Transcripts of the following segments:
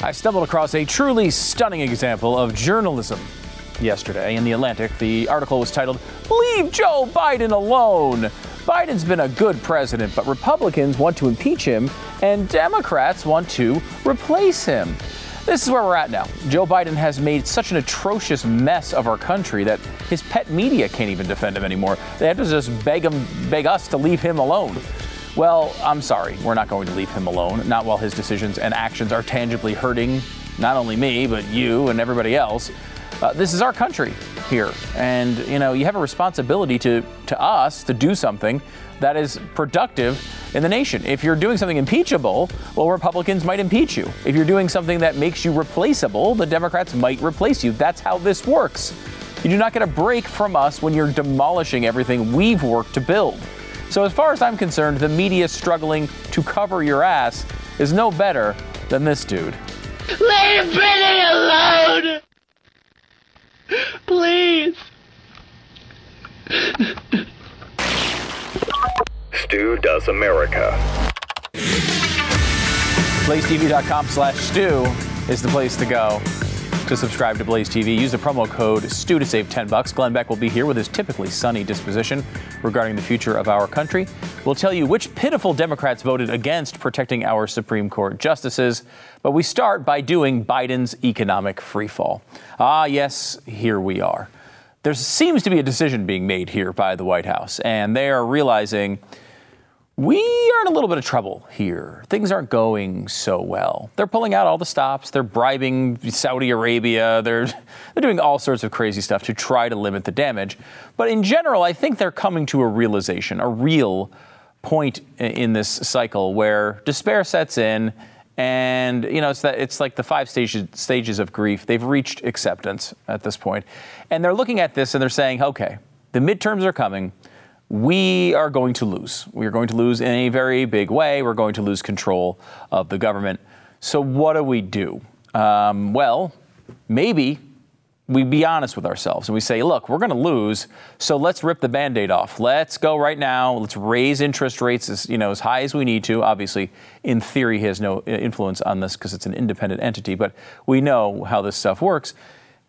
I stumbled across a truly stunning example of journalism yesterday in The Atlantic. The article was titled, Leave Joe Biden Alone. Biden's been a good president, but Republicans want to impeach him and Democrats want to replace him. This is where we're at now. Joe Biden has made such an atrocious mess of our country that his pet media can't even defend him anymore. They have to just beg him, beg us to leave him alone. Well, I'm sorry, we're not going to leave him alone. Not while his decisions and actions are tangibly hurting not only me, but you and everybody else. Uh, this is our country here, and you know you have a responsibility to to us to do something that is productive in the nation. If you're doing something impeachable, well, Republicans might impeach you. If you're doing something that makes you replaceable, the Democrats might replace you. That's how this works. You do not get a break from us when you're demolishing everything we've worked to build. So, as far as I'm concerned, the media struggling to cover your ass is no better than this dude. Leave Britney alone! Please! Stu Does America. BlazeTV.com slash Stu is the place to go to subscribe to Blaze TV. Use the promo code STU to save 10 bucks. Glenn Beck will be here with his typically sunny disposition regarding the future of our country. We'll tell you which pitiful Democrats voted against protecting our Supreme Court justices. But we start by doing Biden's economic freefall. Ah, yes, here we are. There seems to be a decision being made here by the White House, and they are realizing we are in a little bit of trouble here. Things aren't going so well. They're pulling out all the stops. They're bribing Saudi Arabia. They're, they're doing all sorts of crazy stuff to try to limit the damage. But in general, I think they're coming to a realization, a real point in this cycle where despair sets in. And you know, it's that it's like the five stages stages of grief. They've reached acceptance at this point, and they're looking at this and they're saying, "Okay, the midterms are coming we are going to lose. We are going to lose in a very big way. We're going to lose control of the government. So, what do we do? Um, well, maybe we be honest with ourselves and we say, look, we're going to lose, so let's rip the band-aid off. Let's go right now. Let's raise interest rates as you know as high as we need to. Obviously, in theory, he has no influence on this because it's an independent entity, but we know how this stuff works.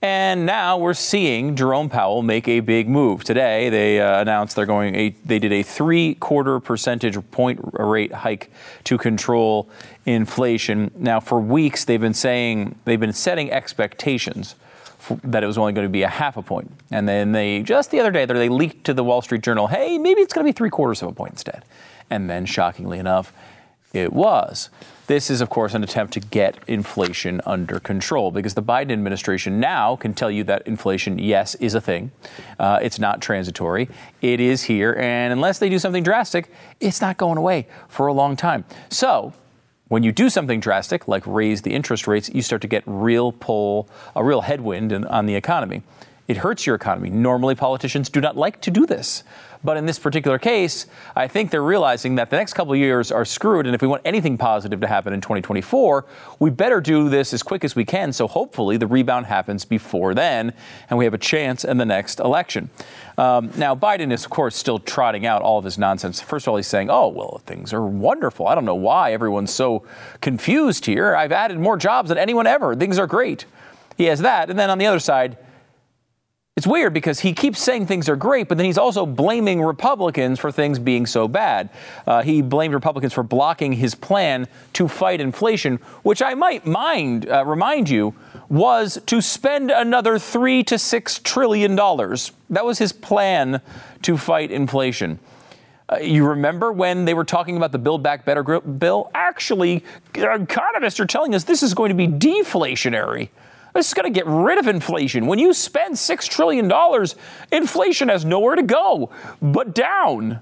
And now we're seeing Jerome Powell make a big move. Today, they uh, announced they're going. A, they did a three-quarter percentage point rate hike to control inflation. Now, for weeks, they've been saying they've been setting expectations for, that it was only going to be a half a point. and then they just the other day they leaked to the Wall Street Journal, "Hey, maybe it's going to be three quarters of a point instead." And then, shockingly enough, it was. This is, of course, an attempt to get inflation under control because the Biden administration now can tell you that inflation, yes, is a thing. Uh, it's not transitory. It is here. And unless they do something drastic, it's not going away for a long time. So, when you do something drastic, like raise the interest rates, you start to get real pull, a real headwind in, on the economy. It hurts your economy. Normally, politicians do not like to do this. But in this particular case, I think they're realizing that the next couple years are screwed. And if we want anything positive to happen in 2024, we better do this as quick as we can. So hopefully the rebound happens before then and we have a chance in the next election. Um, now, Biden is, of course, still trotting out all of his nonsense. First of all, he's saying, oh, well, things are wonderful. I don't know why everyone's so confused here. I've added more jobs than anyone ever. Things are great. He has that. And then on the other side, it's weird because he keeps saying things are great, but then he's also blaming Republicans for things being so bad. Uh, he blamed Republicans for blocking his plan to fight inflation, which I might mind uh, remind you was to spend another three to six trillion dollars. That was his plan to fight inflation. Uh, you remember when they were talking about the Build Back Better bill? Actually, economists are telling us this is going to be deflationary. This is going to get rid of inflation. When you spend $6 trillion, inflation has nowhere to go but down.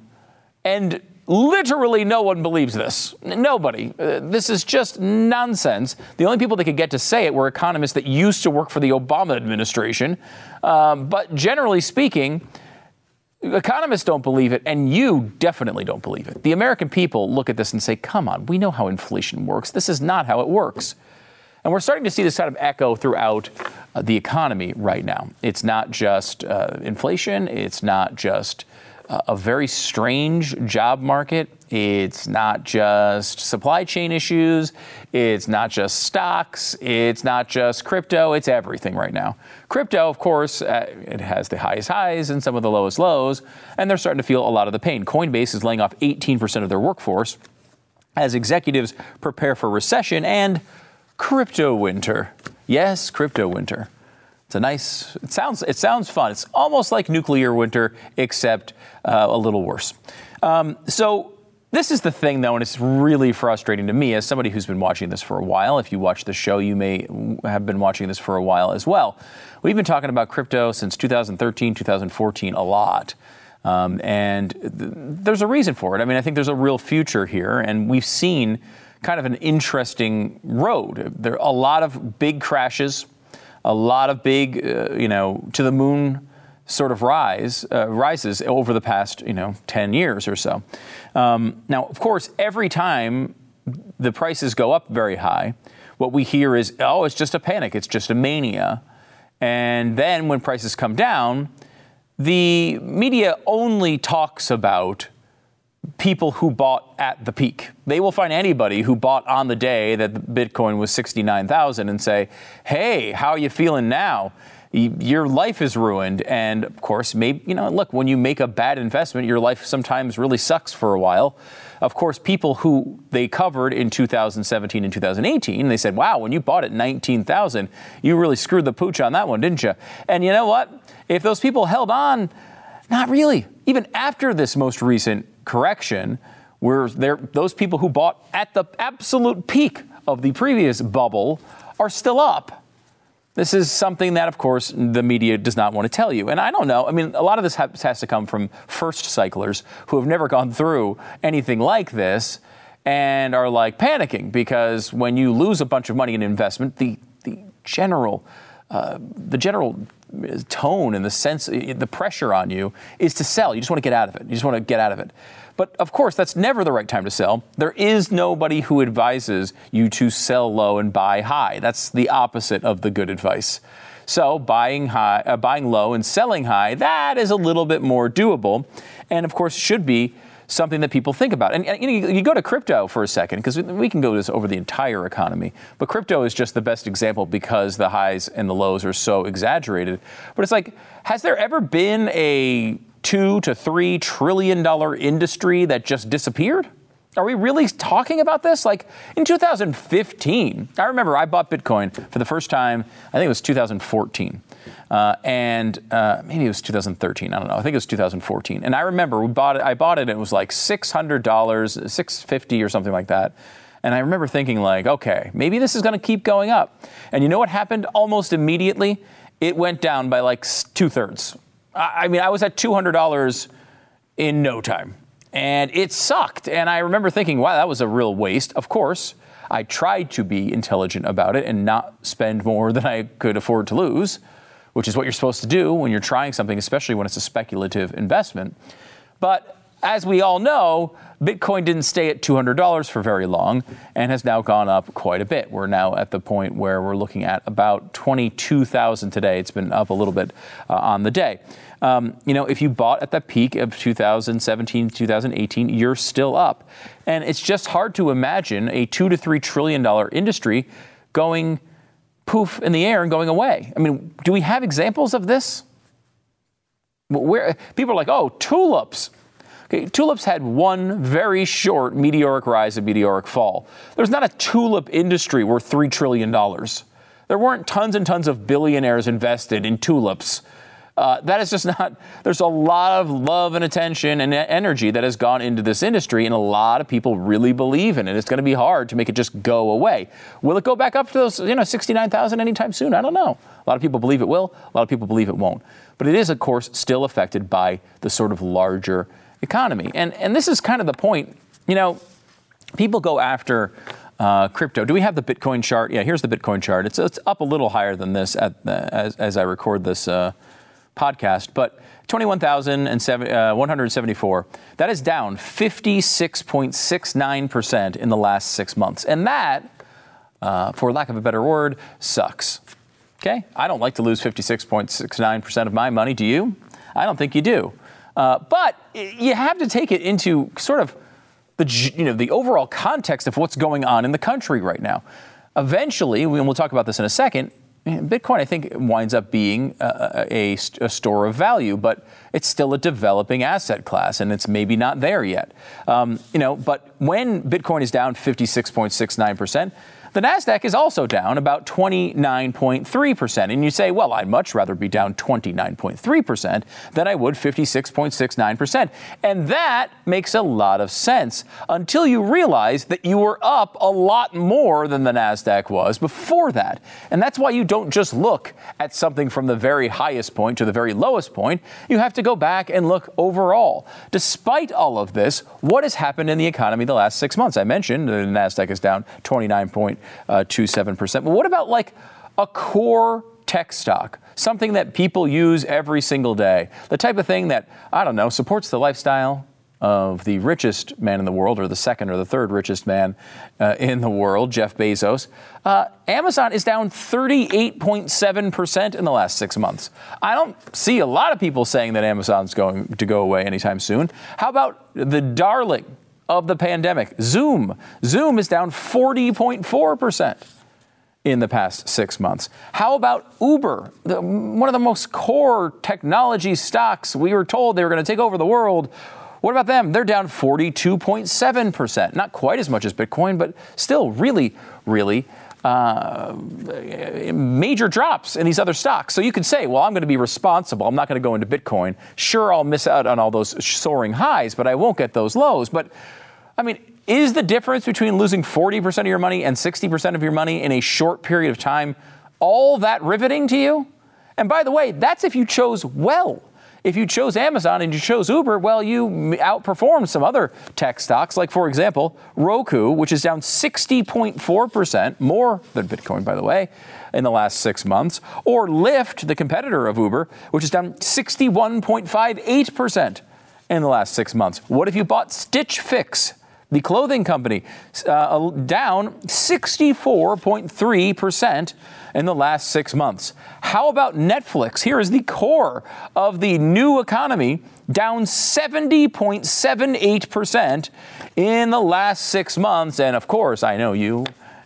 And literally no one believes this. Nobody. Uh, this is just nonsense. The only people that could get to say it were economists that used to work for the Obama administration. Um, but generally speaking, Economists don't believe it, and you definitely don't believe it. The American people look at this and say, come on, we know how inflation works. This is not how it works. And we're starting to see this kind of echo throughout uh, the economy right now. It's not just uh, inflation, it's not just a a very strange job market. It's not just supply chain issues, it's not just stocks, it's not just crypto, it's everything right now. Crypto, of course, uh, it has the highest highs and some of the lowest lows, and they're starting to feel a lot of the pain. Coinbase is laying off 18% of their workforce as executives prepare for recession and crypto winter. Yes, crypto winter. It's a nice. It sounds. It sounds fun. It's almost like nuclear winter, except uh, a little worse. Um, so this is the thing, though, and it's really frustrating to me as somebody who's been watching this for a while. If you watch the show, you may have been watching this for a while as well. We've been talking about crypto since 2013, 2014 a lot. Um, and th- there's a reason for it. I mean, I think there's a real future here, and we've seen kind of an interesting road. There are a lot of big crashes, a lot of big, uh, you know, to the moon sort of rise uh, rises over the past, you know, 10 years or so. Um, now, of course, every time the prices go up very high, what we hear is, oh, it's just a panic, it's just a mania. And then when prices come down, the media only talks about people who bought at the peak. They will find anybody who bought on the day that Bitcoin was 69,000 and say, "Hey, how are you feeling now?" Your life is ruined, and of course, maybe you know. Look, when you make a bad investment, your life sometimes really sucks for a while. Of course, people who they covered in 2017 and 2018, they said, "Wow, when you bought at 19,000, you really screwed the pooch on that one, didn't you?" And you know what? If those people held on, not really. Even after this most recent correction, where those people who bought at the absolute peak of the previous bubble are still up. This is something that, of course, the media does not want to tell you. And I don't know. I mean, a lot of this has, has to come from first cyclers who have never gone through anything like this and are like panicking because when you lose a bunch of money in investment, the, the general uh, the general tone and the sense, the pressure on you is to sell. You just want to get out of it. You just want to get out of it. But of course, that's never the right time to sell. There is nobody who advises you to sell low and buy high. That's the opposite of the good advice. So buying high, uh, buying low and selling high, that is a little bit more doable, and of course should be something that people think about. And, and you, know, you go to crypto for a second because we can go this over the entire economy, but crypto is just the best example because the highs and the lows are so exaggerated. But it's like, has there ever been a two to three trillion dollar industry that just disappeared? Are we really talking about this? Like in 2015, I remember I bought Bitcoin for the first time, I think it was 2014. Uh, and uh, maybe it was 2013. I don't know. I think it was 2014. And I remember we bought it. I bought it. and It was like $600, 650 or something like that. And I remember thinking like, okay, maybe this is going to keep going up. And you know what happened almost immediately? It went down by like two thirds. I, I mean, I was at $200 in no time. And it sucked. And I remember thinking, wow, that was a real waste. Of course, I tried to be intelligent about it and not spend more than I could afford to lose, which is what you're supposed to do when you're trying something, especially when it's a speculative investment. But as we all know, Bitcoin didn't stay at $200 for very long and has now gone up quite a bit. We're now at the point where we're looking at about 22,000 today. It's been up a little bit uh, on the day. Um, you know, if you bought at the peak of 2017, 2018, you're still up. And it's just hard to imagine a two to three trillion dollar industry going poof in the air and going away. I mean, do we have examples of this? Where people are like, oh, tulips. Okay, tulips had one very short meteoric rise and meteoric fall. There's not a tulip industry worth $3 trillion. There weren't tons and tons of billionaires invested in tulips. Uh, that is just not, there's a lot of love and attention and energy that has gone into this industry, and a lot of people really believe in it. It's going to be hard to make it just go away. Will it go back up to those, you know, 69,000 anytime soon? I don't know. A lot of people believe it will, a lot of people believe it won't. But it is, of course, still affected by the sort of larger economy. And, and this is kind of the point, you know, people go after uh, crypto. Do we have the Bitcoin chart? Yeah, here's the Bitcoin chart. It's, it's up a little higher than this at, as, as I record this uh, podcast, but 21,174. Uh, that is down 56.69% in the last six months. And that, uh, for lack of a better word, sucks. Okay? I don't like to lose 56.69% of my money. Do you? I don't think you do. Uh, but you have to take it into sort of the you know the overall context of what's going on in the country right now. Eventually, and we'll talk about this in a second. Bitcoin, I think, winds up being a, a, a, store of value, but it's still a developing asset class, and it's maybe not there yet. Um, you know, but when Bitcoin is down 56.69 percent, the NASDAQ is also down about 29.3%. And you say, well, I'd much rather be down 29.3% than I would 56.69%. And that makes a lot of sense until you realize that you were up a lot more than the NASDAQ was before that. And that's why you don't just look at something from the very highest point to the very lowest point. You have to go back and look overall. Despite all of this, what has happened in the economy the last six months? I mentioned the NASDAQ is down 29 uh, 0.27%. But what about like a core tech stock? Something that people use every single day. The type of thing that, I don't know, supports the lifestyle of the richest man in the world, or the second or the third richest man uh, in the world, Jeff Bezos. Uh, Amazon is down 38.7% in the last six months. I don't see a lot of people saying that Amazon's going to go away anytime soon. How about the darling of the pandemic. Zoom. Zoom is down 40.4% in the past six months. How about Uber, the, one of the most core technology stocks? We were told they were going to take over the world. What about them? They're down 42.7%. Not quite as much as Bitcoin, but still really, really uh, major drops in these other stocks. So you could say, well, I'm going to be responsible. I'm not going to go into Bitcoin. Sure, I'll miss out on all those soaring highs, but I won't get those lows. But I mean, is the difference between losing 40% of your money and 60% of your money in a short period of time all that riveting to you? And by the way, that's if you chose well. If you chose Amazon and you chose Uber, well, you outperformed some other tech stocks, like, for example, Roku, which is down 60.4%, more than Bitcoin, by the way, in the last six months, or Lyft, the competitor of Uber, which is down 61.58% in the last six months. What if you bought Stitch Fix? The clothing company uh, down 64.3% in the last six months. How about Netflix? Here is the core of the new economy, down 70.78% in the last six months. And of course, I know you,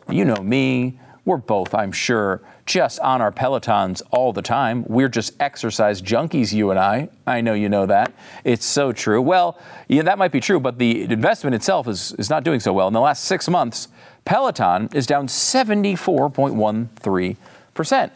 you know me, we're both, I'm sure, just on our Pelotons all the time. We're just exercise junkies, you and I. I know you know that. It's so true. Well, yeah, that might be true, but the investment itself is, is not doing so well. In the last six months, Peloton is down 74.13%.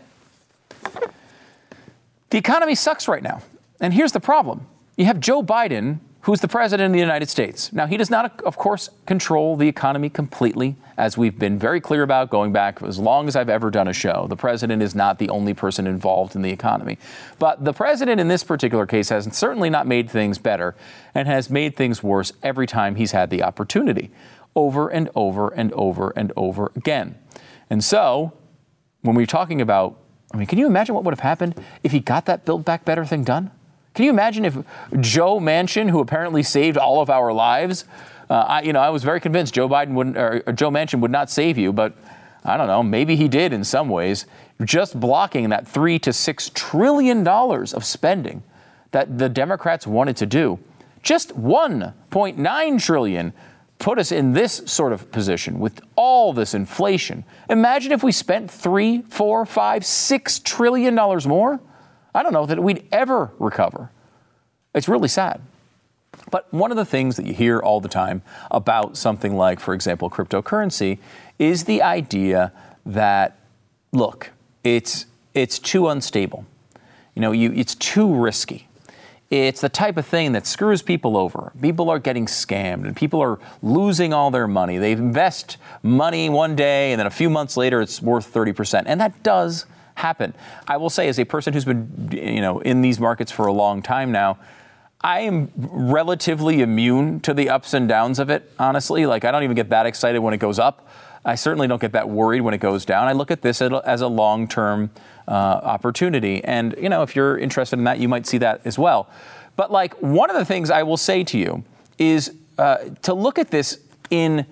The economy sucks right now. And here's the problem you have Joe Biden who's the president of the United States. Now, he does not, of course, control the economy completely, as we've been very clear about going back as long as I've ever done a show. The president is not the only person involved in the economy. But the president in this particular case has certainly not made things better and has made things worse every time he's had the opportunity, over and over and over and over again. And so, when we're talking about, I mean, can you imagine what would have happened if he got that Build Back Better thing done? Can you imagine if Joe Manchin, who apparently saved all of our lives, uh, I, you know, I was very convinced Joe Biden wouldn't, or, or Joe Manchin would not save you, but I don't know, maybe he did in some ways. Just blocking that three to six trillion dollars of spending that the Democrats wanted to do, just 1.9 trillion put us in this sort of position with all this inflation. Imagine if we spent three, four, five, six trillion dollars more. I don't know that we'd ever recover. It's really sad. But one of the things that you hear all the time about something like, for example, cryptocurrency is the idea that, look, it's, it's too unstable. You know, you, it's too risky. It's the type of thing that screws people over. People are getting scammed and people are losing all their money. They invest money one day and then a few months later it's worth 30%. And that does happen. I will say, as a person who's been, you know, in these markets for a long time now, I am relatively immune to the ups and downs of it, honestly. Like, I don't even get that excited when it goes up. I certainly don't get that worried when it goes down. I look at this as a long term uh, opportunity. And, you know, if you're interested in that, you might see that as well. But, like, one of the things I will say to you is uh, to look at this in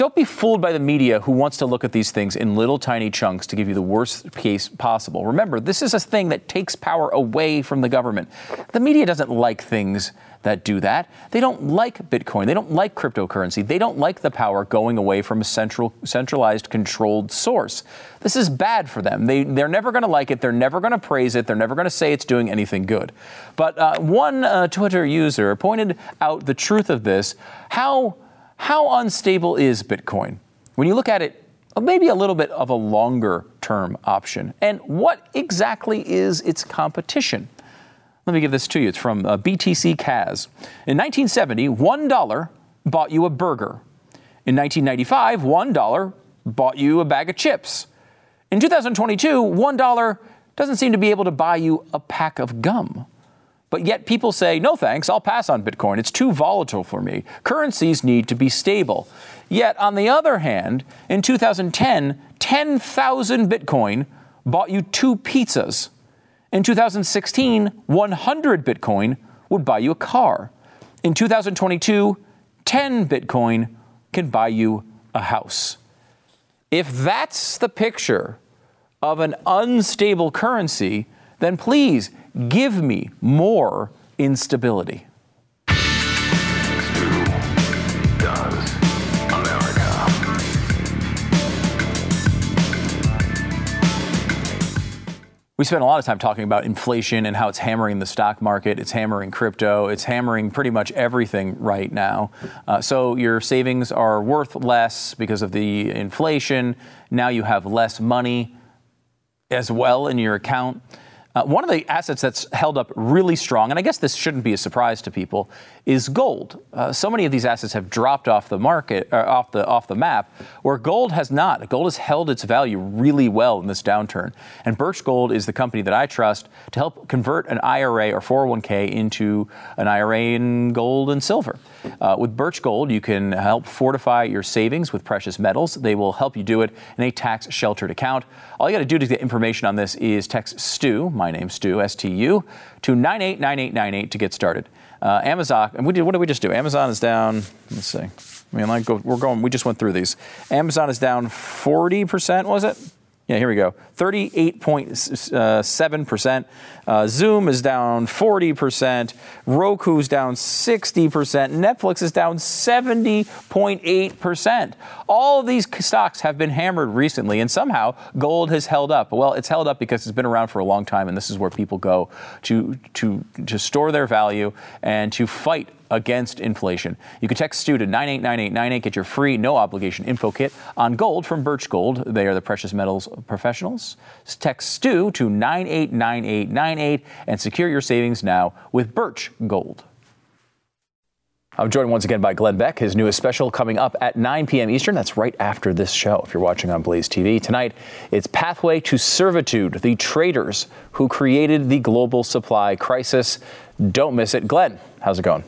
don't be fooled by the media who wants to look at these things in little tiny chunks to give you the worst case possible. Remember, this is a thing that takes power away from the government. The media doesn't like things that do that. They don't like Bitcoin. They don't like cryptocurrency. They don't like the power going away from a central, centralized, controlled source. This is bad for them. They, they're never going to like it. They're never going to praise it. They're never going to say it's doing anything good. But uh, one uh, Twitter user pointed out the truth of this. How how unstable is Bitcoin? When you look at it, maybe a little bit of a longer term option. And what exactly is its competition? Let me give this to you. It's from uh, BTC Kaz. In 1970, $1 bought you a burger. In 1995, $1 bought you a bag of chips. In 2022, $1 doesn't seem to be able to buy you a pack of gum. But yet people say, no thanks, I'll pass on Bitcoin. It's too volatile for me. Currencies need to be stable. Yet, on the other hand, in 2010, 10,000 Bitcoin bought you two pizzas. In 2016, 100 Bitcoin would buy you a car. In 2022, 10 Bitcoin can buy you a house. If that's the picture of an unstable currency, then please give me more instability. We spent a lot of time talking about inflation and how it's hammering the stock market, it's hammering crypto, it's hammering pretty much everything right now. Uh, so your savings are worth less because of the inflation. Now you have less money as well in your account. Uh, one of the assets that's held up really strong, and I guess this shouldn't be a surprise to people, is gold. Uh, so many of these assets have dropped off the market, off the off the map, where gold has not. Gold has held its value really well in this downturn, and Birch Gold is the company that I trust to help convert an IRA or 401k into an IRA in gold and silver. Uh, with Birch Gold, you can help fortify your savings with precious metals. They will help you do it in a tax sheltered account. All you got to do to get information on this is text STU, my name Stu, S T U, to 989898 to get started. Uh, Amazon, and we did, what did we just do? Amazon is down, let's see. I mean, like, we're going, we just went through these. Amazon is down 40%, was it? Yeah, here we go. 38.7%. Uh, Zoom is down 40%. Roku's down 60%. Netflix is down 70.8%. All these stocks have been hammered recently, and somehow gold has held up. Well, it's held up because it's been around for a long time, and this is where people go to, to, to store their value and to fight against inflation. You can text STU to 989898, get your free, no obligation info kit on gold from Birch Gold. They are the precious metals professionals. Text STU to 989898 and secure your savings now with Birch Gold. I'm joined once again by Glenn Beck, his newest special coming up at 9 p.m. Eastern. That's right after this show, if you're watching on Blaze TV. Tonight, it's Pathway to Servitude, the traders who created the global supply crisis. Don't miss it. Glenn, how's it going?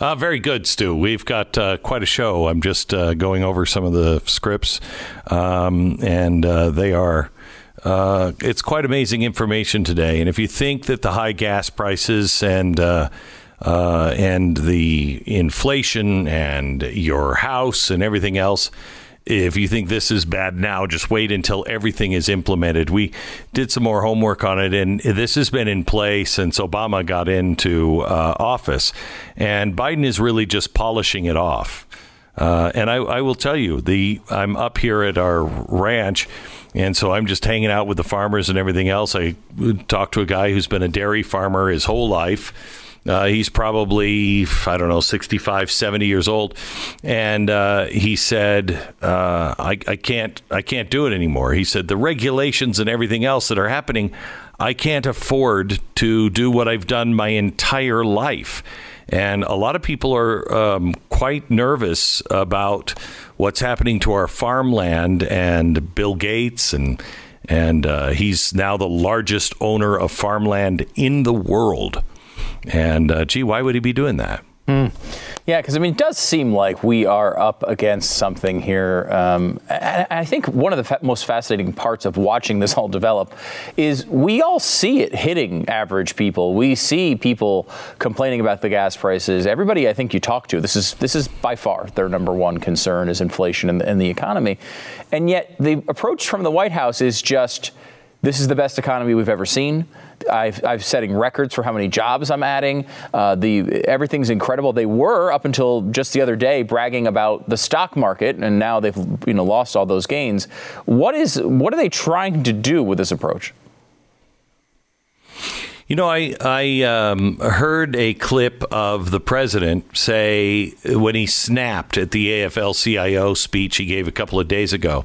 Uh, very good, Stu. We've got uh, quite a show. I'm just uh, going over some of the scripts, um, and uh, they are. Uh, it's quite amazing information today. And if you think that the high gas prices and uh, and the inflation and your house and everything else if you think this is bad now, just wait until everything is implemented. We did some more homework on it, and this has been in play since Obama got into uh, office, and Biden is really just polishing it off. Uh, and I, I, will tell you, the I'm up here at our ranch, and so I'm just hanging out with the farmers and everything else. I talked to a guy who's been a dairy farmer his whole life uh, he's probably, I don't know, 65, 70 years old. And uh, he said, uh, I, I, can't, I can't do it anymore. He said, the regulations and everything else that are happening, I can't afford to do what I've done my entire life. And a lot of people are um, quite nervous about what's happening to our farmland and Bill Gates and and uh, he's now the largest owner of farmland in the world. And uh, gee, why would he be doing that? Yeah, because I mean, it does seem like we are up against something here. Um, and I think one of the fa- most fascinating parts of watching this all develop is we all see it hitting average people. We see people complaining about the gas prices. Everybody, I think you talk to, this is this is by far their number one concern is inflation and the, and the economy, and yet the approach from the White House is just this is the best economy we've ever seen. I've, I've setting records for how many jobs I'm adding. Uh, the everything's incredible. They were up until just the other day bragging about the stock market, and now they've you know lost all those gains. What is what are they trying to do with this approach? You know, I I um, heard a clip of the president say when he snapped at the AFL-CIO speech he gave a couple of days ago,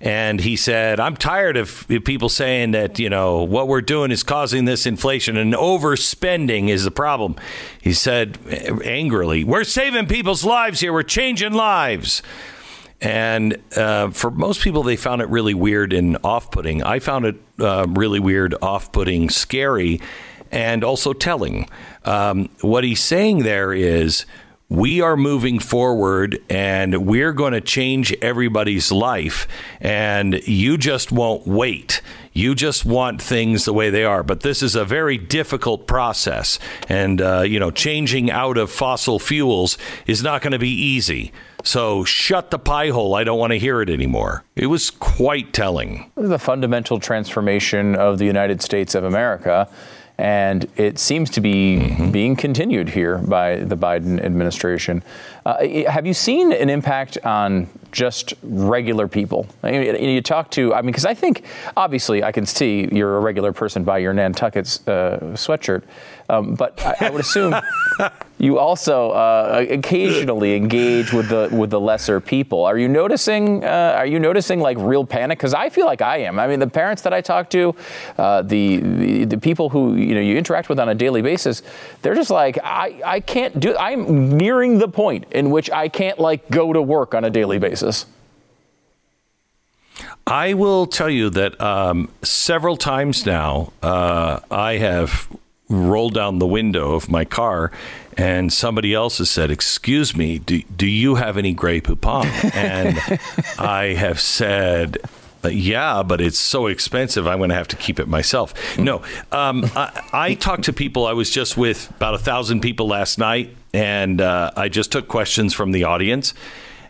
and he said, "I'm tired of people saying that you know what we're doing is causing this inflation and overspending is the problem." He said angrily, "We're saving people's lives here. We're changing lives." And uh, for most people, they found it really weird and off putting. I found it uh, really weird, off putting, scary, and also telling. Um, what he's saying there is we are moving forward and we're going to change everybody's life, and you just won't wait. You just want things the way they are. But this is a very difficult process. And, uh, you know, changing out of fossil fuels is not going to be easy. So shut the pie hole. I don't want to hear it anymore. It was quite telling. The fundamental transformation of the United States of America. And it seems to be mm-hmm. being continued here by the Biden administration. Uh, have you seen an impact on just regular people? I mean, you talk to, I mean, because I think obviously I can see you're a regular person by your Nantucket uh, sweatshirt. Um, but I, I, would assume you also uh, occasionally engage with the with the lesser people. Are you noticing? Uh, are you noticing like real panic? Because I feel like I am. I mean, the parents that I talk to, uh, the, the, the people who you know you interact with on a daily basis, they're just like I I can't do. I'm nearing the point in which I can't like go to work on a daily basis. I will tell you that um, several times now uh, I have roll down the window of my car and somebody else has said, Excuse me, do, do you have any Grey Poupon? And I have said, yeah, but it's so expensive. I'm going to have to keep it myself. No, um, I, I, talked to people. I was just with about a thousand people last night, and uh, I just took questions from the audience.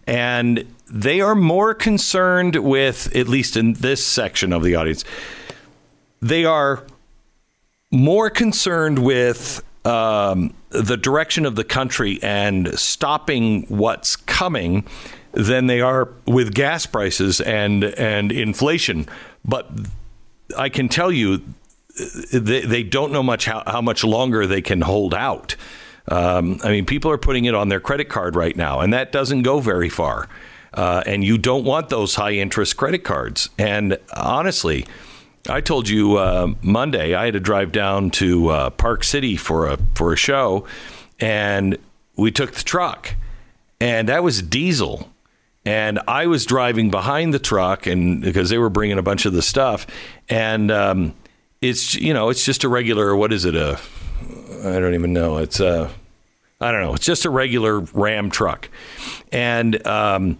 And they are more concerned with, at least in this section of the audience, they are more concerned with um, the direction of the country and stopping what's coming than they are with gas prices and and inflation. But I can tell you, they, they don't know much how, how much longer they can hold out. Um, I mean, people are putting it on their credit card right now, and that doesn't go very far. Uh, and you don't want those high interest credit cards. And honestly, I told you uh, Monday I had to drive down to uh, Park City for a for a show, and we took the truck, and that was diesel, and I was driving behind the truck, and because they were bringing a bunch of the stuff, and um, it's you know it's just a regular what is it a I don't even know it's a I don't know it's just a regular Ram truck, and um,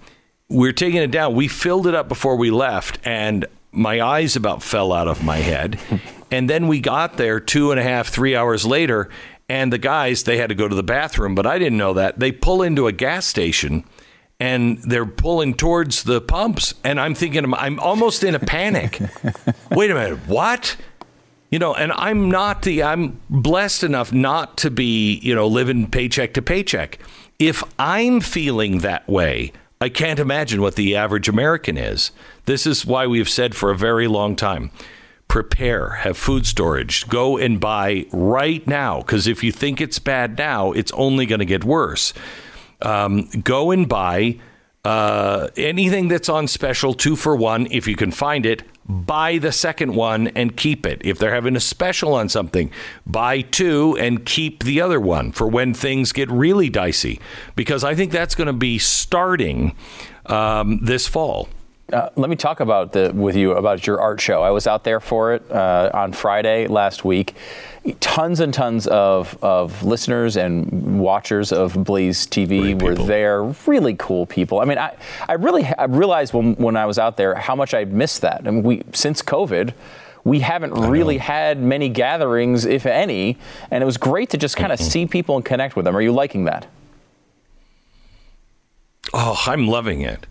we're taking it down. We filled it up before we left, and my eyes about fell out of my head. and then we got there two and a half, three hours later, and the guys, they had to go to the bathroom, but I didn't know that. They pull into a gas station and they're pulling towards the pumps. And I'm thinking, I'm almost in a panic. Wait a minute, what? You know, and I'm not the, I'm blessed enough not to be, you know, living paycheck to paycheck. If I'm feeling that way, I can't imagine what the average American is. This is why we've said for a very long time prepare, have food storage, go and buy right now. Because if you think it's bad now, it's only going to get worse. Um, go and buy uh, anything that's on special, two for one, if you can find it. Buy the second one and keep it. If they're having a special on something, buy two and keep the other one for when things get really dicey. Because I think that's going to be starting um, this fall. uh, let me talk about the with you about your art show. I was out there for it uh, on Friday last week. Tons and tons of, of listeners and watchers of Blaze TV were there. Really cool people. I mean, I, I really I realized when, when I was out there how much I missed that. I mean, we since COVID. We haven't really had many gatherings, if any, and it was great to just kind of see people and connect with them. Are you liking that? Oh, I'm loving it.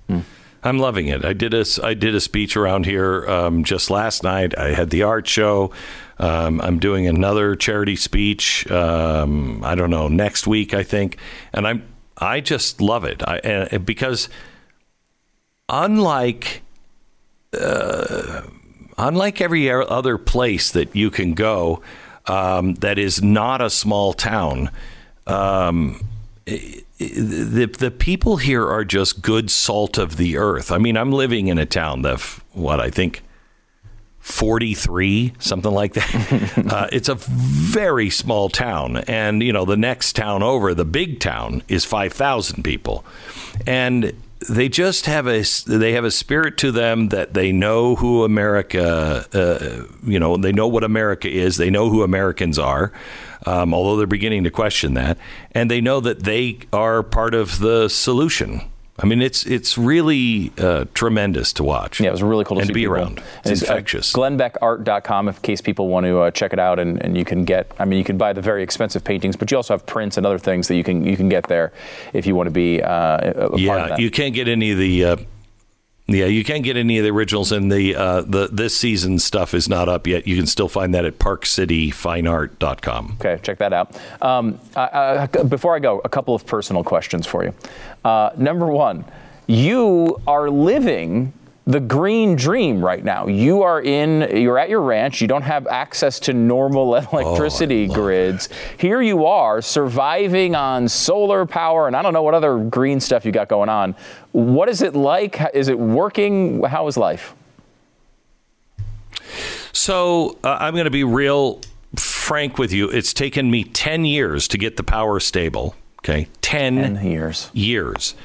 I'm loving it. I did a I did a speech around here um, just last night. I had the art show. Um, I'm doing another charity speech. Um, I don't know next week, I think, and I'm I just love it. I and because unlike uh, unlike every other place that you can go um, that is not a small town. Um, the the people here are just good salt of the earth. I mean, I'm living in a town of what I think 43, something like that. uh, it's a very small town, and you know the next town over, the big town, is 5,000 people, and they just have a they have a spirit to them that they know who America, uh, you know, they know what America is. They know who Americans are, um, although they're beginning to question that, and they know that they are part of the solution. I mean, it's it's really uh, tremendous to watch. Yeah, it was really cool to and see to be people. around. And It's uh, infectious. GlennBeckArt.com, in case people want to uh, check it out, and, and you can get. I mean, you can buy the very expensive paintings, but you also have prints and other things that you can you can get there if you want to be uh, a, a part of yeah, you can't get any of the. Uh, yeah, you can't get any of the originals, and the uh, the this season stuff is not up yet. You can still find that at ParkCityFineArt.com. Okay, check that out. Um, I, I, before I go, a couple of personal questions for you. Uh, number one, you are living the green dream right now. You are in, you're at your ranch. You don't have access to normal electricity grids. Here you are surviving on solar power, and I don't know what other green stuff you got going on. What is it like? Is it working? How is life? So uh, I'm going to be real frank with you. It's taken me 10 years to get the power stable. Okay. 10, Ten years. years.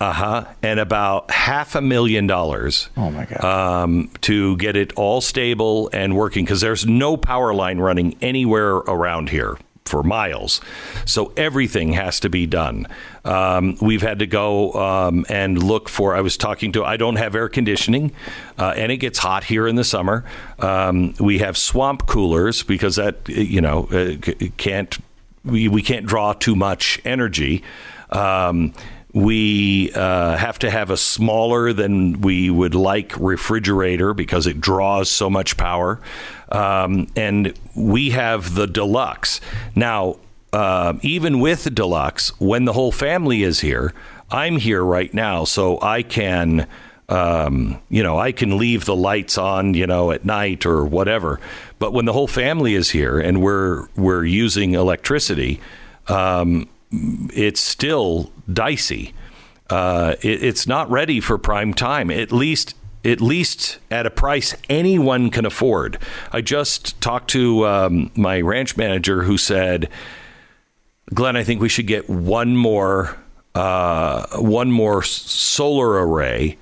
Uh huh. And about half a million dollars. Oh my God. um, to get it all stable and working because there's no power line running anywhere around here for miles. So everything has to be done. Um, we've had to go um, and look for. I was talking to. I don't have air conditioning, uh, and it gets hot here in the summer. Um, we have swamp coolers because that you know uh, can't we, we can't draw too much energy. Um, we uh, have to have a smaller than we would like refrigerator because it draws so much power. Um, and we have the deluxe. Now, uh, even with the deluxe, when the whole family is here, I'm here right now, so I can. Um, you know, I can leave the lights on, you know, at night or whatever. But when the whole family is here and we're we're using electricity, um, it's still dicey. Uh, it, it's not ready for prime time. At least, at least at a price anyone can afford. I just talked to um, my ranch manager who said, "Glenn, I think we should get one more, uh, one more solar array."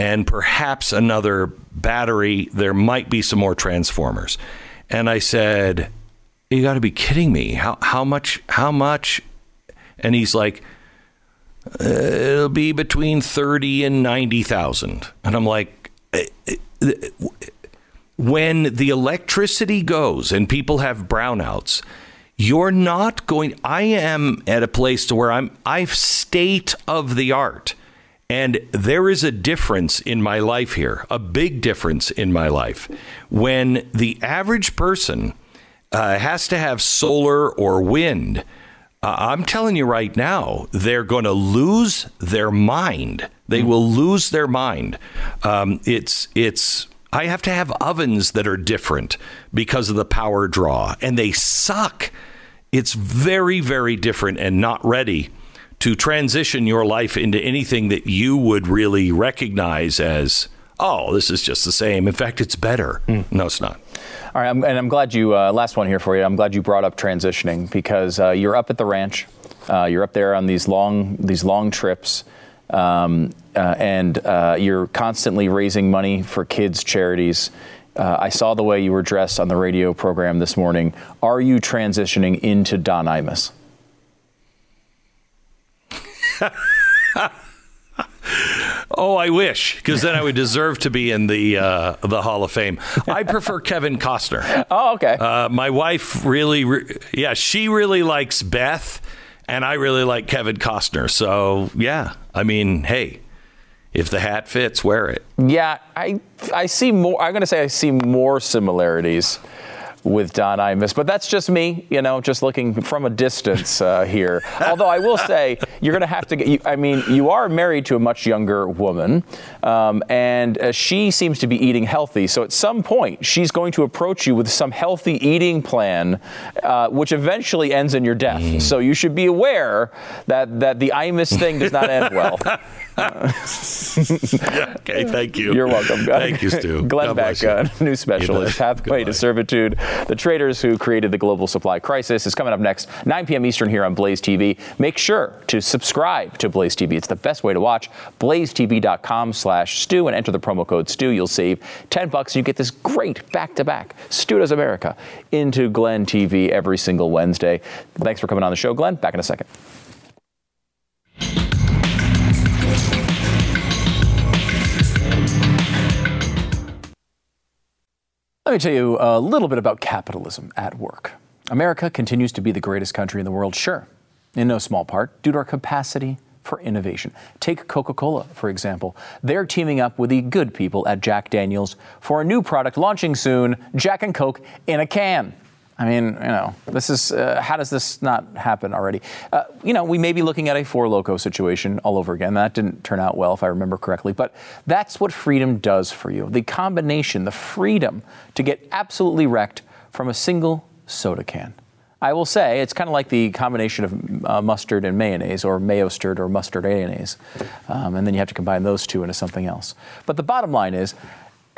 And perhaps another battery. There might be some more transformers. And I said, you got to be kidding me. How how much how much? And he's like "Uh, it'll be between 30 and 90,000. And I'm like "Eh, eh, when the electricity goes and people have brownouts, you're not going I am at a place to where I'm I've state of the art. And there is a difference in my life here, a big difference in my life. When the average person uh, has to have solar or wind, uh, I'm telling you right now, they're going to lose their mind. They will lose their mind. Um, it's it's. I have to have ovens that are different because of the power draw, and they suck. It's very very different and not ready to transition your life into anything that you would really recognize as, oh, this is just the same. In fact, it's better. No, it's not. All right, and I'm glad you. Uh, last one here for you. I'm glad you brought up transitioning because uh, you're up at the ranch. Uh, you're up there on these long these long trips, um, uh, and uh, you're constantly raising money for kids' charities. Uh, I saw the way you were dressed on the radio program this morning. Are you transitioning into Don Imus? Oh, I wish, because then I would deserve to be in the uh, the Hall of Fame. I prefer Kevin Costner. Oh, okay. Uh, my wife really, re- yeah, she really likes Beth, and I really like Kevin Costner. So yeah, I mean, hey, if the hat fits, wear it. Yeah, I I see more. I'm going to say I see more similarities with Don Imus, but that's just me, you know, just looking from a distance uh, here. Although I will say, you're going to have to get. You, I mean, you are married to a much younger woman, um, and uh, she seems to be eating healthy. So at some point, she's going to approach you with some healthy eating plan, uh, which eventually ends in your death. Mm. So you should be aware that that the Imus thing does not end well. Okay, thank you. You're welcome. Thank you, Stu. Glenn God Beck, uh, new specialist. Pathway to Servitude. The traders who created the global supply crisis is coming up next, 9 p.m. Eastern here on Blaze TV. Make sure to subscribe to Blaze TV. It's the best way to watch. BlazeTV.com slash Stu and enter the promo code Stu. You'll save 10 bucks. and You get this great back-to-back Stu Does America into Glenn TV every single Wednesday. Thanks for coming on the show, Glenn. Back in a second. Let me tell you a little bit about capitalism at work. America continues to be the greatest country in the world, sure, in no small part due to our capacity for innovation. Take Coca Cola, for example. They're teaming up with the good people at Jack Daniels for a new product launching soon Jack and Coke in a can. I mean, you know, this is uh, how does this not happen already? Uh, you know, we may be looking at a Four Loko situation all over again. That didn't turn out well, if I remember correctly. But that's what freedom does for you. The combination, the freedom to get absolutely wrecked from a single soda can. I will say it's kind of like the combination of uh, mustard and mayonnaise, or mayo stirred or mustard mayonnaise, um, and then you have to combine those two into something else. But the bottom line is,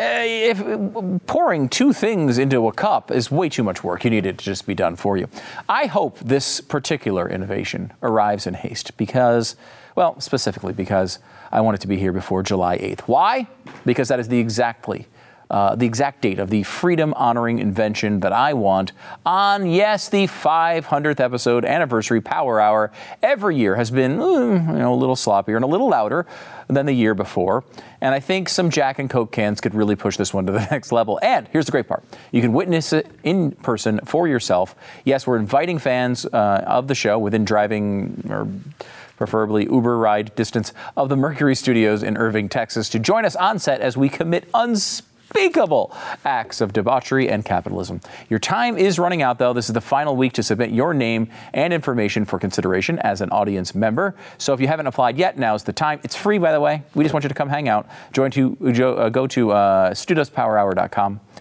Uh, if pouring two things into a cup is way too much work, you need it to just be done for you. I hope this particular innovation arrives in haste because, well, specifically because I want it to be here before July 8th. Why? Because that is the exactly. Uh, the exact date of the freedom honoring invention that I want on, yes, the 500th episode anniversary Power Hour every year has been mm, you know, a little sloppier and a little louder than the year before. And I think some Jack and Coke cans could really push this one to the next level. And here's the great part you can witness it in person for yourself. Yes, we're inviting fans uh, of the show within driving or preferably Uber ride distance of the Mercury Studios in Irving, Texas, to join us on set as we commit unspeakable acts of debauchery and capitalism. Your time is running out, though. This is the final week to submit your name and information for consideration as an audience member. So if you haven't applied yet, now's the time. It's free, by the way. We just want you to come hang out. Join to uh, go to uh.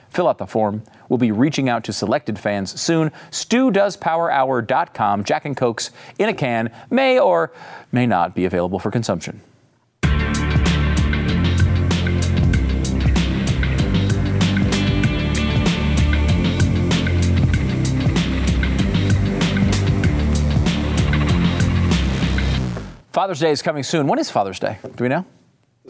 Fill out the form. We'll be reaching out to selected fans soon. StuDoesPowerHour.com. Jack and Cokes in a can may or may not be available for consumption. Father's Day is coming soon. When is Father's Day? Do we know?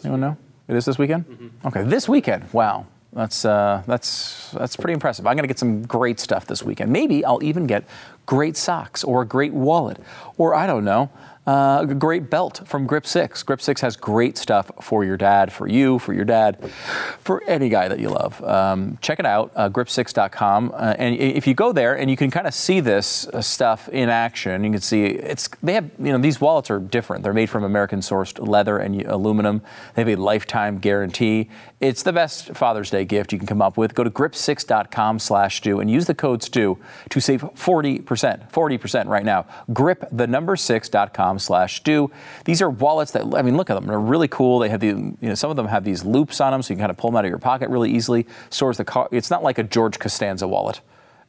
Anyone know? It is this weekend. Okay, this weekend. Wow, that's uh, that's that's pretty impressive. I'm going to get some great stuff this weekend. Maybe I'll even get great socks or a great wallet, or I don't know, uh, a great belt from Grip Six. Grip Six has great stuff for your dad, for you, for your dad, for any guy that you love. Um, check it out, uh, grip6.com, uh, and if you go there and you can kind of see this uh, stuff in action, you can see it's they have you know these wallets are different. They're made from American sourced leather and aluminum. They have a lifetime guarantee. It's the best Father's Day gift you can come up with. Go to grip6.com/stu and use the code STU to save 40%. 40% right now. Grip the number 6.com slash stu. These are wallets that, I mean, look at them. They're really cool. They have the, you know, some of them have these loops on them so you can kind of pull them out of your pocket really easily. Stores the car. It's not like a George Costanza wallet.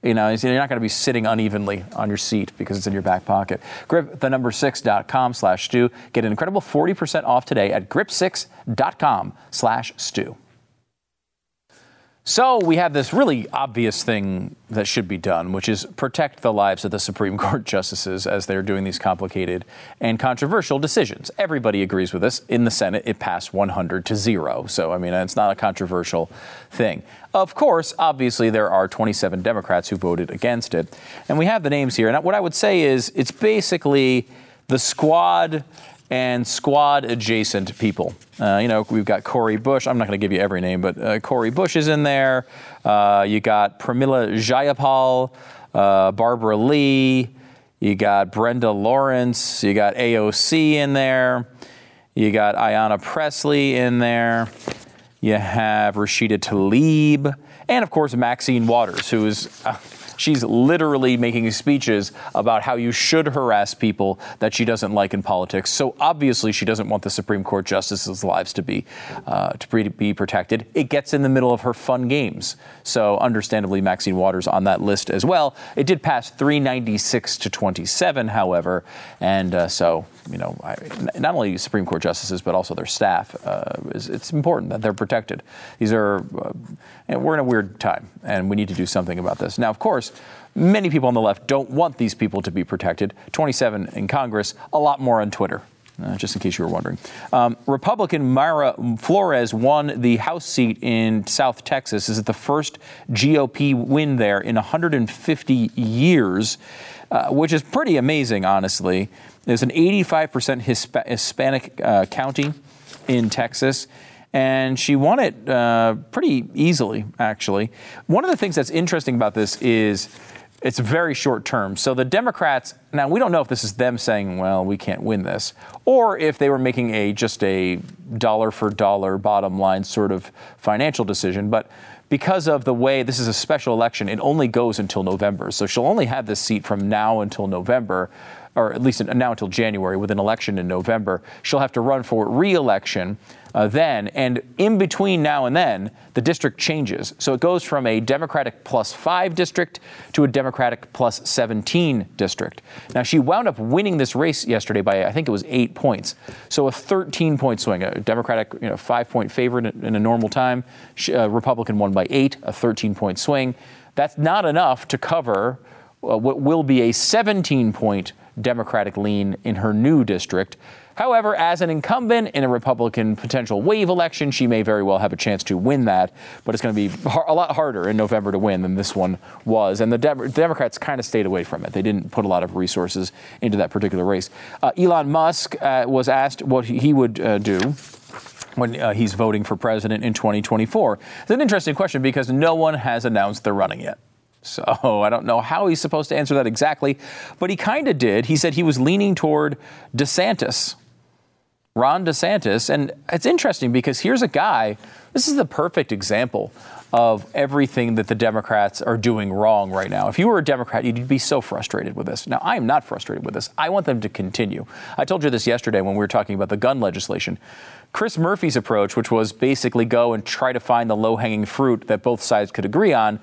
You know, you're not going to be sitting unevenly on your seat because it's in your back pocket. Grip the number 6.com slash stu. Get an incredible 40% off today at grip6.com slash stu. So we have this really obvious thing that should be done, which is protect the lives of the Supreme Court justices as they're doing these complicated and controversial decisions. Everybody agrees with this. In the Senate, it passed 100 to zero. So, I mean, it's not a controversial thing. Of course, obviously, there are 27 Democrats who voted against it. And we have the names here. And what I would say is it's basically the squad and squad adjacent people. Uh, you know, we've got Cori Bush. I'm not going to give you every name, but uh, Cori Bush is in there. Uh, you got Pramila Jayapal, uh, Barbara Lee. You got Brenda Lawrence. You got AOC in there. You got Ayanna Pressley in there. You have Rashida Tlaib. And of course, Maxine Waters, who is uh, She's literally making speeches about how you should harass people that she doesn't like in politics. So obviously, she doesn't want the Supreme Court justices' lives to be uh, to be protected. It gets in the middle of her fun games. So understandably, Maxine Waters on that list as well. It did pass 396 to 27, however, and uh, so you know, not only Supreme Court justices but also their staff. Uh, it's important that they're protected. These are uh, we're in a weird time, and we need to do something about this. Now, of course, many people on the left don't want these people to be protected. 27 in Congress, a lot more on Twitter. Uh, just in case you were wondering. Um, Republican Mayra Flores won the House seat in South Texas. Is the first GOP win there in 150 years, uh, which is pretty amazing, honestly. There's an 85% Hispa- Hispanic uh, county in Texas and she won it uh, pretty easily, actually. One of the things that's interesting about this is it's very short term. So the Democrats now we don't know if this is them saying, "Well, we can't win this," or if they were making a just a dollar for dollar bottom line sort of financial decision, but because of the way this is a special election, it only goes until November. So she'll only have this seat from now until November or at least now until January, with an election in November. She'll have to run for re-election uh, then, and in between now and then, the district changes. So it goes from a Democratic plus five district to a Democratic plus 17 district. Now she wound up winning this race yesterday by I think it was eight points. So a 13 point swing, a Democratic you know, five point favorite in a normal time, a Republican won by eight, a 13 point swing. That's not enough to cover uh, what will be a 17 point Democratic lean in her new district. However, as an incumbent in a Republican potential wave election, she may very well have a chance to win that, but it's going to be a lot harder in November to win than this one was. And the De- Democrats kind of stayed away from it. They didn't put a lot of resources into that particular race. Uh, Elon Musk uh, was asked what he would uh, do when uh, he's voting for president in 2024. It's an interesting question because no one has announced they're running yet. So I don't know how he's supposed to answer that exactly, but he kind of did. He said he was leaning toward DeSantis, Ron DeSantis. And it's interesting because here's a guy, this is the perfect example of everything that the Democrats are doing wrong right now. If you were a Democrat, you'd be so frustrated with this. Now, I am not frustrated with this. I want them to continue. I told you this yesterday when we were talking about the gun legislation. Chris Murphy's approach, which was basically go and try to find the low hanging fruit that both sides could agree on,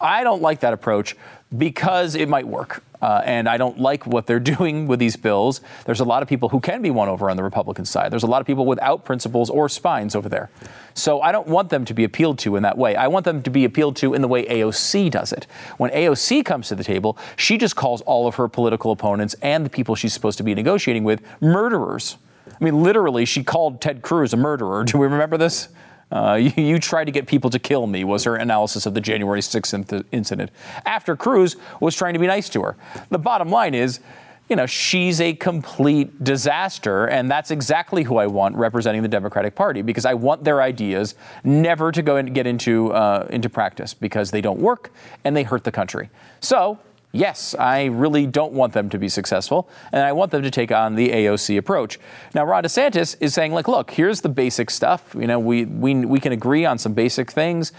I don't like that approach because it might work. Uh, and I don't like what they're doing with these bills. There's a lot of people who can be won over on the Republican side. There's a lot of people without principles or spines over there. So I don't want them to be appealed to in that way. I want them to be appealed to in the way AOC does it. When AOC comes to the table, she just calls all of her political opponents and the people she's supposed to be negotiating with murderers. I mean, literally, she called Ted Cruz a murderer. Do we remember this? Uh, you, you, tried to get people to kill me, was her analysis of the January 6th incident. After Cruz was trying to be nice to her. The bottom line is, you know, she's a complete disaster, and that's exactly who I want representing the Democratic Party because I want their ideas never to go and get into uh, into practice because they don't work and they hurt the country. So Yes, I really don't want them to be successful, and I want them to take on the AOC approach. Now, Ron DeSantis is saying, like, look, here's the basic stuff. You know, we we we can agree on some basic things.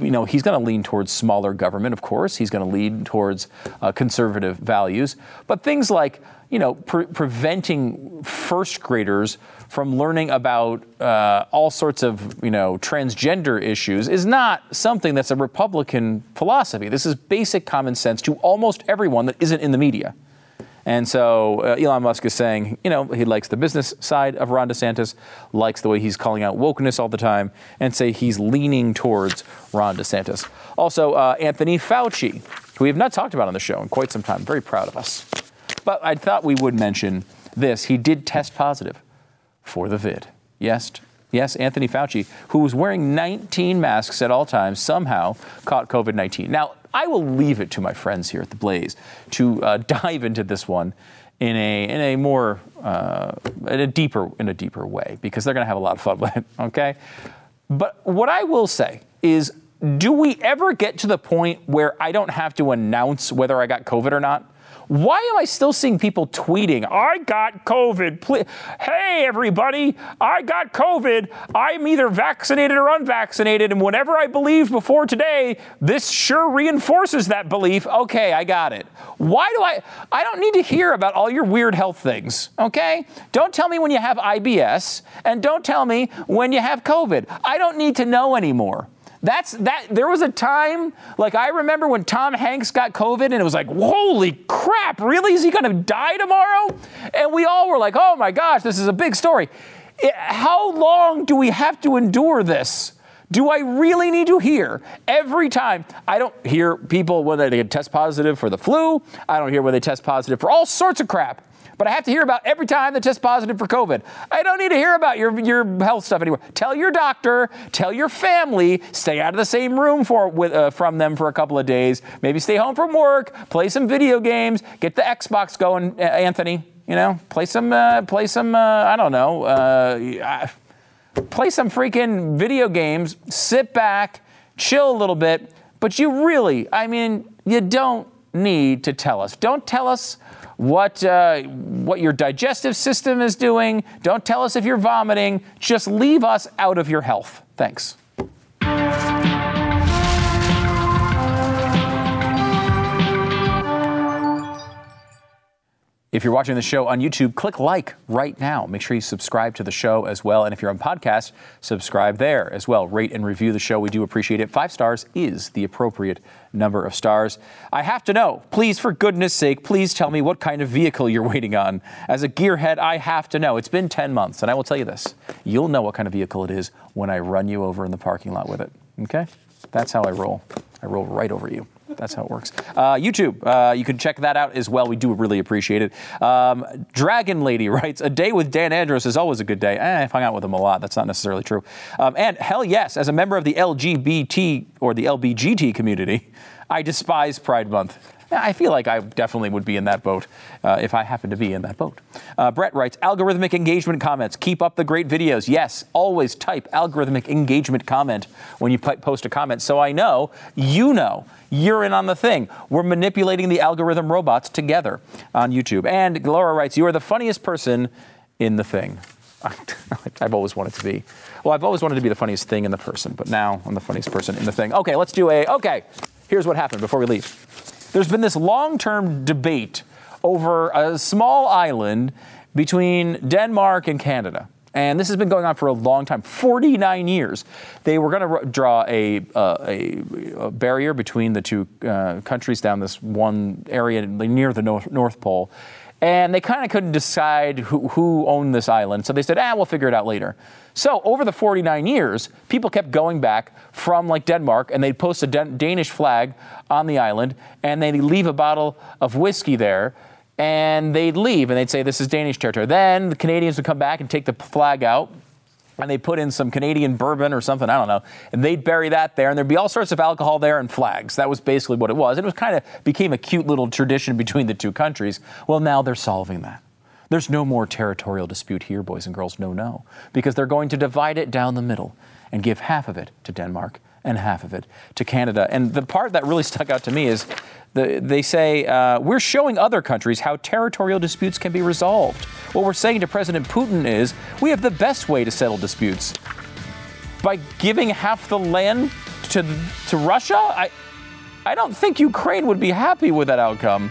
You know, he's going to lean towards smaller government, of course. He's going to lean towards uh, conservative values, but things like you know, pre- preventing first graders from learning about uh, all sorts of, you know, transgender issues is not something that's a Republican philosophy. This is basic common sense to almost everyone that isn't in the media. And so uh, Elon Musk is saying, you know, he likes the business side of Ron DeSantis, likes the way he's calling out wokeness all the time, and say he's leaning towards Ron DeSantis. Also, uh, Anthony Fauci, who we have not talked about on the show in quite some time, very proud of us. But I thought we would mention this. He did test positive for the vid. Yes, yes, Anthony Fauci, who was wearing 19 masks at all times, somehow caught COVID 19. Now, I will leave it to my friends here at the Blaze to uh, dive into this one in a in a more uh, in a deeper in a deeper way because they're going to have a lot of fun with it. Okay, but what I will say is, do we ever get to the point where I don't have to announce whether I got COVID or not? Why am I still seeing people tweeting, I got COVID? Please. Hey, everybody, I got COVID. I'm either vaccinated or unvaccinated. And whatever I believed before today, this sure reinforces that belief. Okay, I got it. Why do I? I don't need to hear about all your weird health things, okay? Don't tell me when you have IBS, and don't tell me when you have COVID. I don't need to know anymore. That's that. There was a time, like I remember when Tom Hanks got COVID, and it was like, holy crap, really? Is he going to die tomorrow? And we all were like, oh my gosh, this is a big story. It, how long do we have to endure this? Do I really need to hear every time? I don't hear people when they get test positive for the flu. I don't hear when they test positive for all sorts of crap but I have to hear about every time they test positive for COVID. I don't need to hear about your, your health stuff anymore. Tell your doctor, tell your family, stay out of the same room for, with, uh, from them for a couple of days. Maybe stay home from work, play some video games, get the Xbox going, Anthony. You know, play some, uh, play some, uh, I don't know, uh, play some freaking video games, sit back, chill a little bit. But you really, I mean, you don't need to tell us. Don't tell us what, uh, what your digestive system is doing. Don't tell us if you're vomiting. Just leave us out of your health. Thanks. If you're watching the show on YouTube, click like right now. Make sure you subscribe to the show as well. And if you're on podcast, subscribe there as well. Rate and review the show. We do appreciate it. Five stars is the appropriate number of stars. I have to know, please, for goodness sake, please tell me what kind of vehicle you're waiting on. As a gearhead, I have to know. It's been 10 months, and I will tell you this you'll know what kind of vehicle it is when I run you over in the parking lot with it. Okay? That's how I roll. I roll right over you. That's how it works. Uh, YouTube, uh, you can check that out as well. We do really appreciate it. Um, Dragon Lady writes, A day with Dan Andros is always a good day. Eh, I've hung out with him a lot. That's not necessarily true. Um, and hell yes, as a member of the LGBT or the LBGT community, I despise Pride Month. I feel like I definitely would be in that boat uh, if I happened to be in that boat. Uh, Brett writes algorithmic engagement comments. Keep up the great videos. Yes, always type algorithmic engagement comment when you post a comment so I know you know you're in on the thing. We're manipulating the algorithm robots together on YouTube. And Laura writes, You are the funniest person in the thing. I've always wanted to be. Well, I've always wanted to be the funniest thing in the person, but now I'm the funniest person in the thing. Okay, let's do a. Okay, here's what happened before we leave. There's been this long term debate over a small island between Denmark and Canada. And this has been going on for a long time 49 years. They were going to draw a, uh, a, a, barrier between the two uh, countries down this one area near the North, North Pole. And they kind of couldn't decide who, who, owned this island. So they said, ah, we'll figure it out later. So over the 49 years, people kept going back from like Denmark and they'd post a Danish flag on the island and they'd leave a bottle of whiskey there and they'd leave and they'd say, this is Danish territory. Then the Canadians would come back and take the flag out and they put in some Canadian bourbon or something, I don't know, and they'd bury that there, and there'd be all sorts of alcohol there and flags. That was basically what it was. It was kind of became a cute little tradition between the two countries. Well, now they're solving that. There's no more territorial dispute here, boys and girls. No, no. Because they're going to divide it down the middle and give half of it to Denmark and half of it to Canada. And the part that really stuck out to me is the, they say, uh, we're showing other countries how territorial disputes can be resolved. What we're saying to President Putin is, we have the best way to settle disputes. By giving half the land to, to Russia? I, I don't think Ukraine would be happy with that outcome.